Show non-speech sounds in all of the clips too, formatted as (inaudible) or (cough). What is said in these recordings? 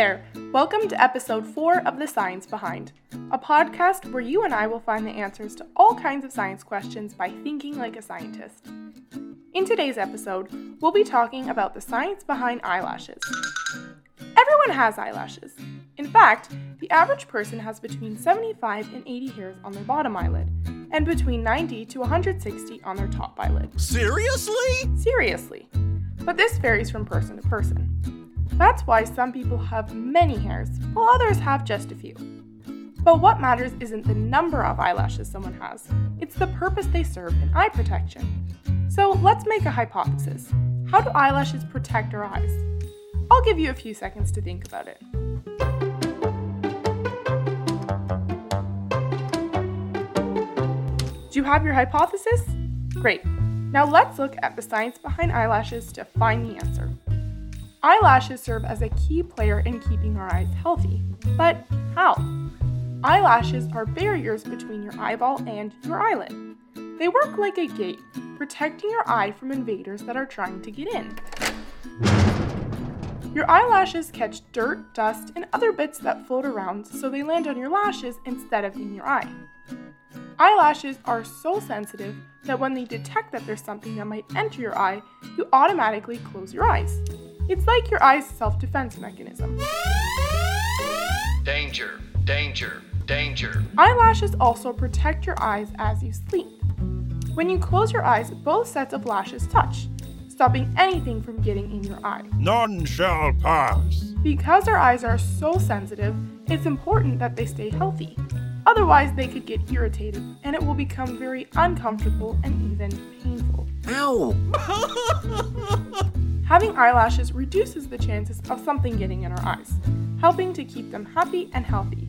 there! Welcome to episode 4 of The Science Behind, a podcast where you and I will find the answers to all kinds of science questions by thinking like a scientist. In today's episode, we'll be talking about the science behind eyelashes. Everyone has eyelashes. In fact, the average person has between 75 and 80 hairs on their bottom eyelid, and between 90 to 160 on their top eyelid. Seriously? Seriously. But this varies from person to person. That's why some people have many hairs, while others have just a few. But what matters isn't the number of eyelashes someone has, it's the purpose they serve in eye protection. So let's make a hypothesis. How do eyelashes protect our eyes? I'll give you a few seconds to think about it. Do you have your hypothesis? Great. Now let's look at the science behind eyelashes to find the answer. Eyelashes serve as a key player in keeping our eyes healthy. But how? Eyelashes are barriers between your eyeball and your eyelid. They work like a gate, protecting your eye from invaders that are trying to get in. Your eyelashes catch dirt, dust, and other bits that float around so they land on your lashes instead of in your eye. Eyelashes are so sensitive that when they detect that there's something that might enter your eye, you automatically close your eyes. It's like your eye's self defense mechanism. Danger, danger, danger. Eyelashes also protect your eyes as you sleep. When you close your eyes, both sets of lashes touch, stopping anything from getting in your eye. None shall pass. Because our eyes are so sensitive, it's important that they stay healthy. Otherwise, they could get irritated and it will become very uncomfortable and even painful. Ow! (laughs) Having eyelashes reduces the chances of something getting in our eyes, helping to keep them happy and healthy.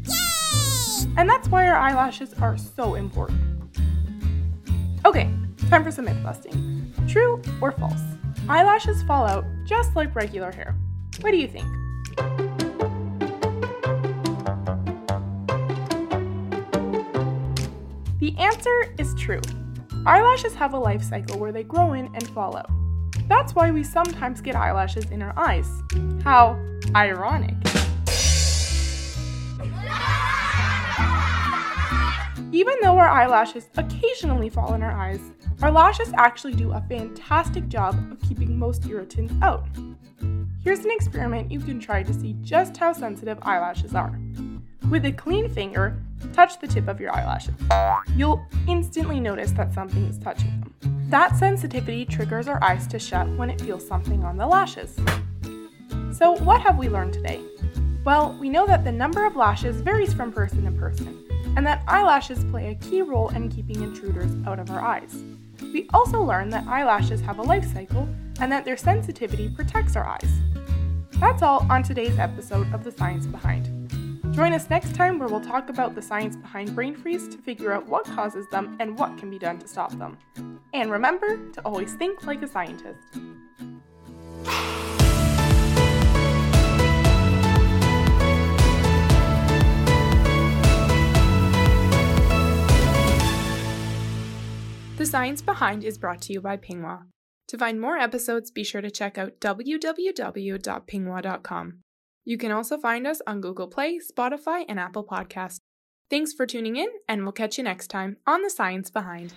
And that's why our eyelashes are so important. Okay, time for some myth busting. True or false? Eyelashes fall out just like regular hair. What do you think? The answer is true. Eyelashes have a life cycle where they grow in and fall out. That's why we sometimes get eyelashes in our eyes. How ironic. Even though our eyelashes occasionally fall in our eyes, our lashes actually do a fantastic job of keeping most irritants out. Here's an experiment you can try to see just how sensitive eyelashes are. With a clean finger, touch the tip of your eyelashes. You'll instantly notice that something is touching them. That sensitivity triggers our eyes to shut when it feels something on the lashes. So, what have we learned today? Well, we know that the number of lashes varies from person to person, and that eyelashes play a key role in keeping intruders out of our eyes. We also learned that eyelashes have a life cycle and that their sensitivity protects our eyes. That's all on today's episode of The Science Behind. Join us next time where we'll talk about the science behind brain freeze to figure out what causes them and what can be done to stop them. And remember to always think like a scientist. The Science Behind is brought to you by Pinghua. To find more episodes, be sure to check out www.pinghua.com. You can also find us on Google Play, Spotify, and Apple Podcasts. Thanks for tuning in, and we'll catch you next time on The Science Behind.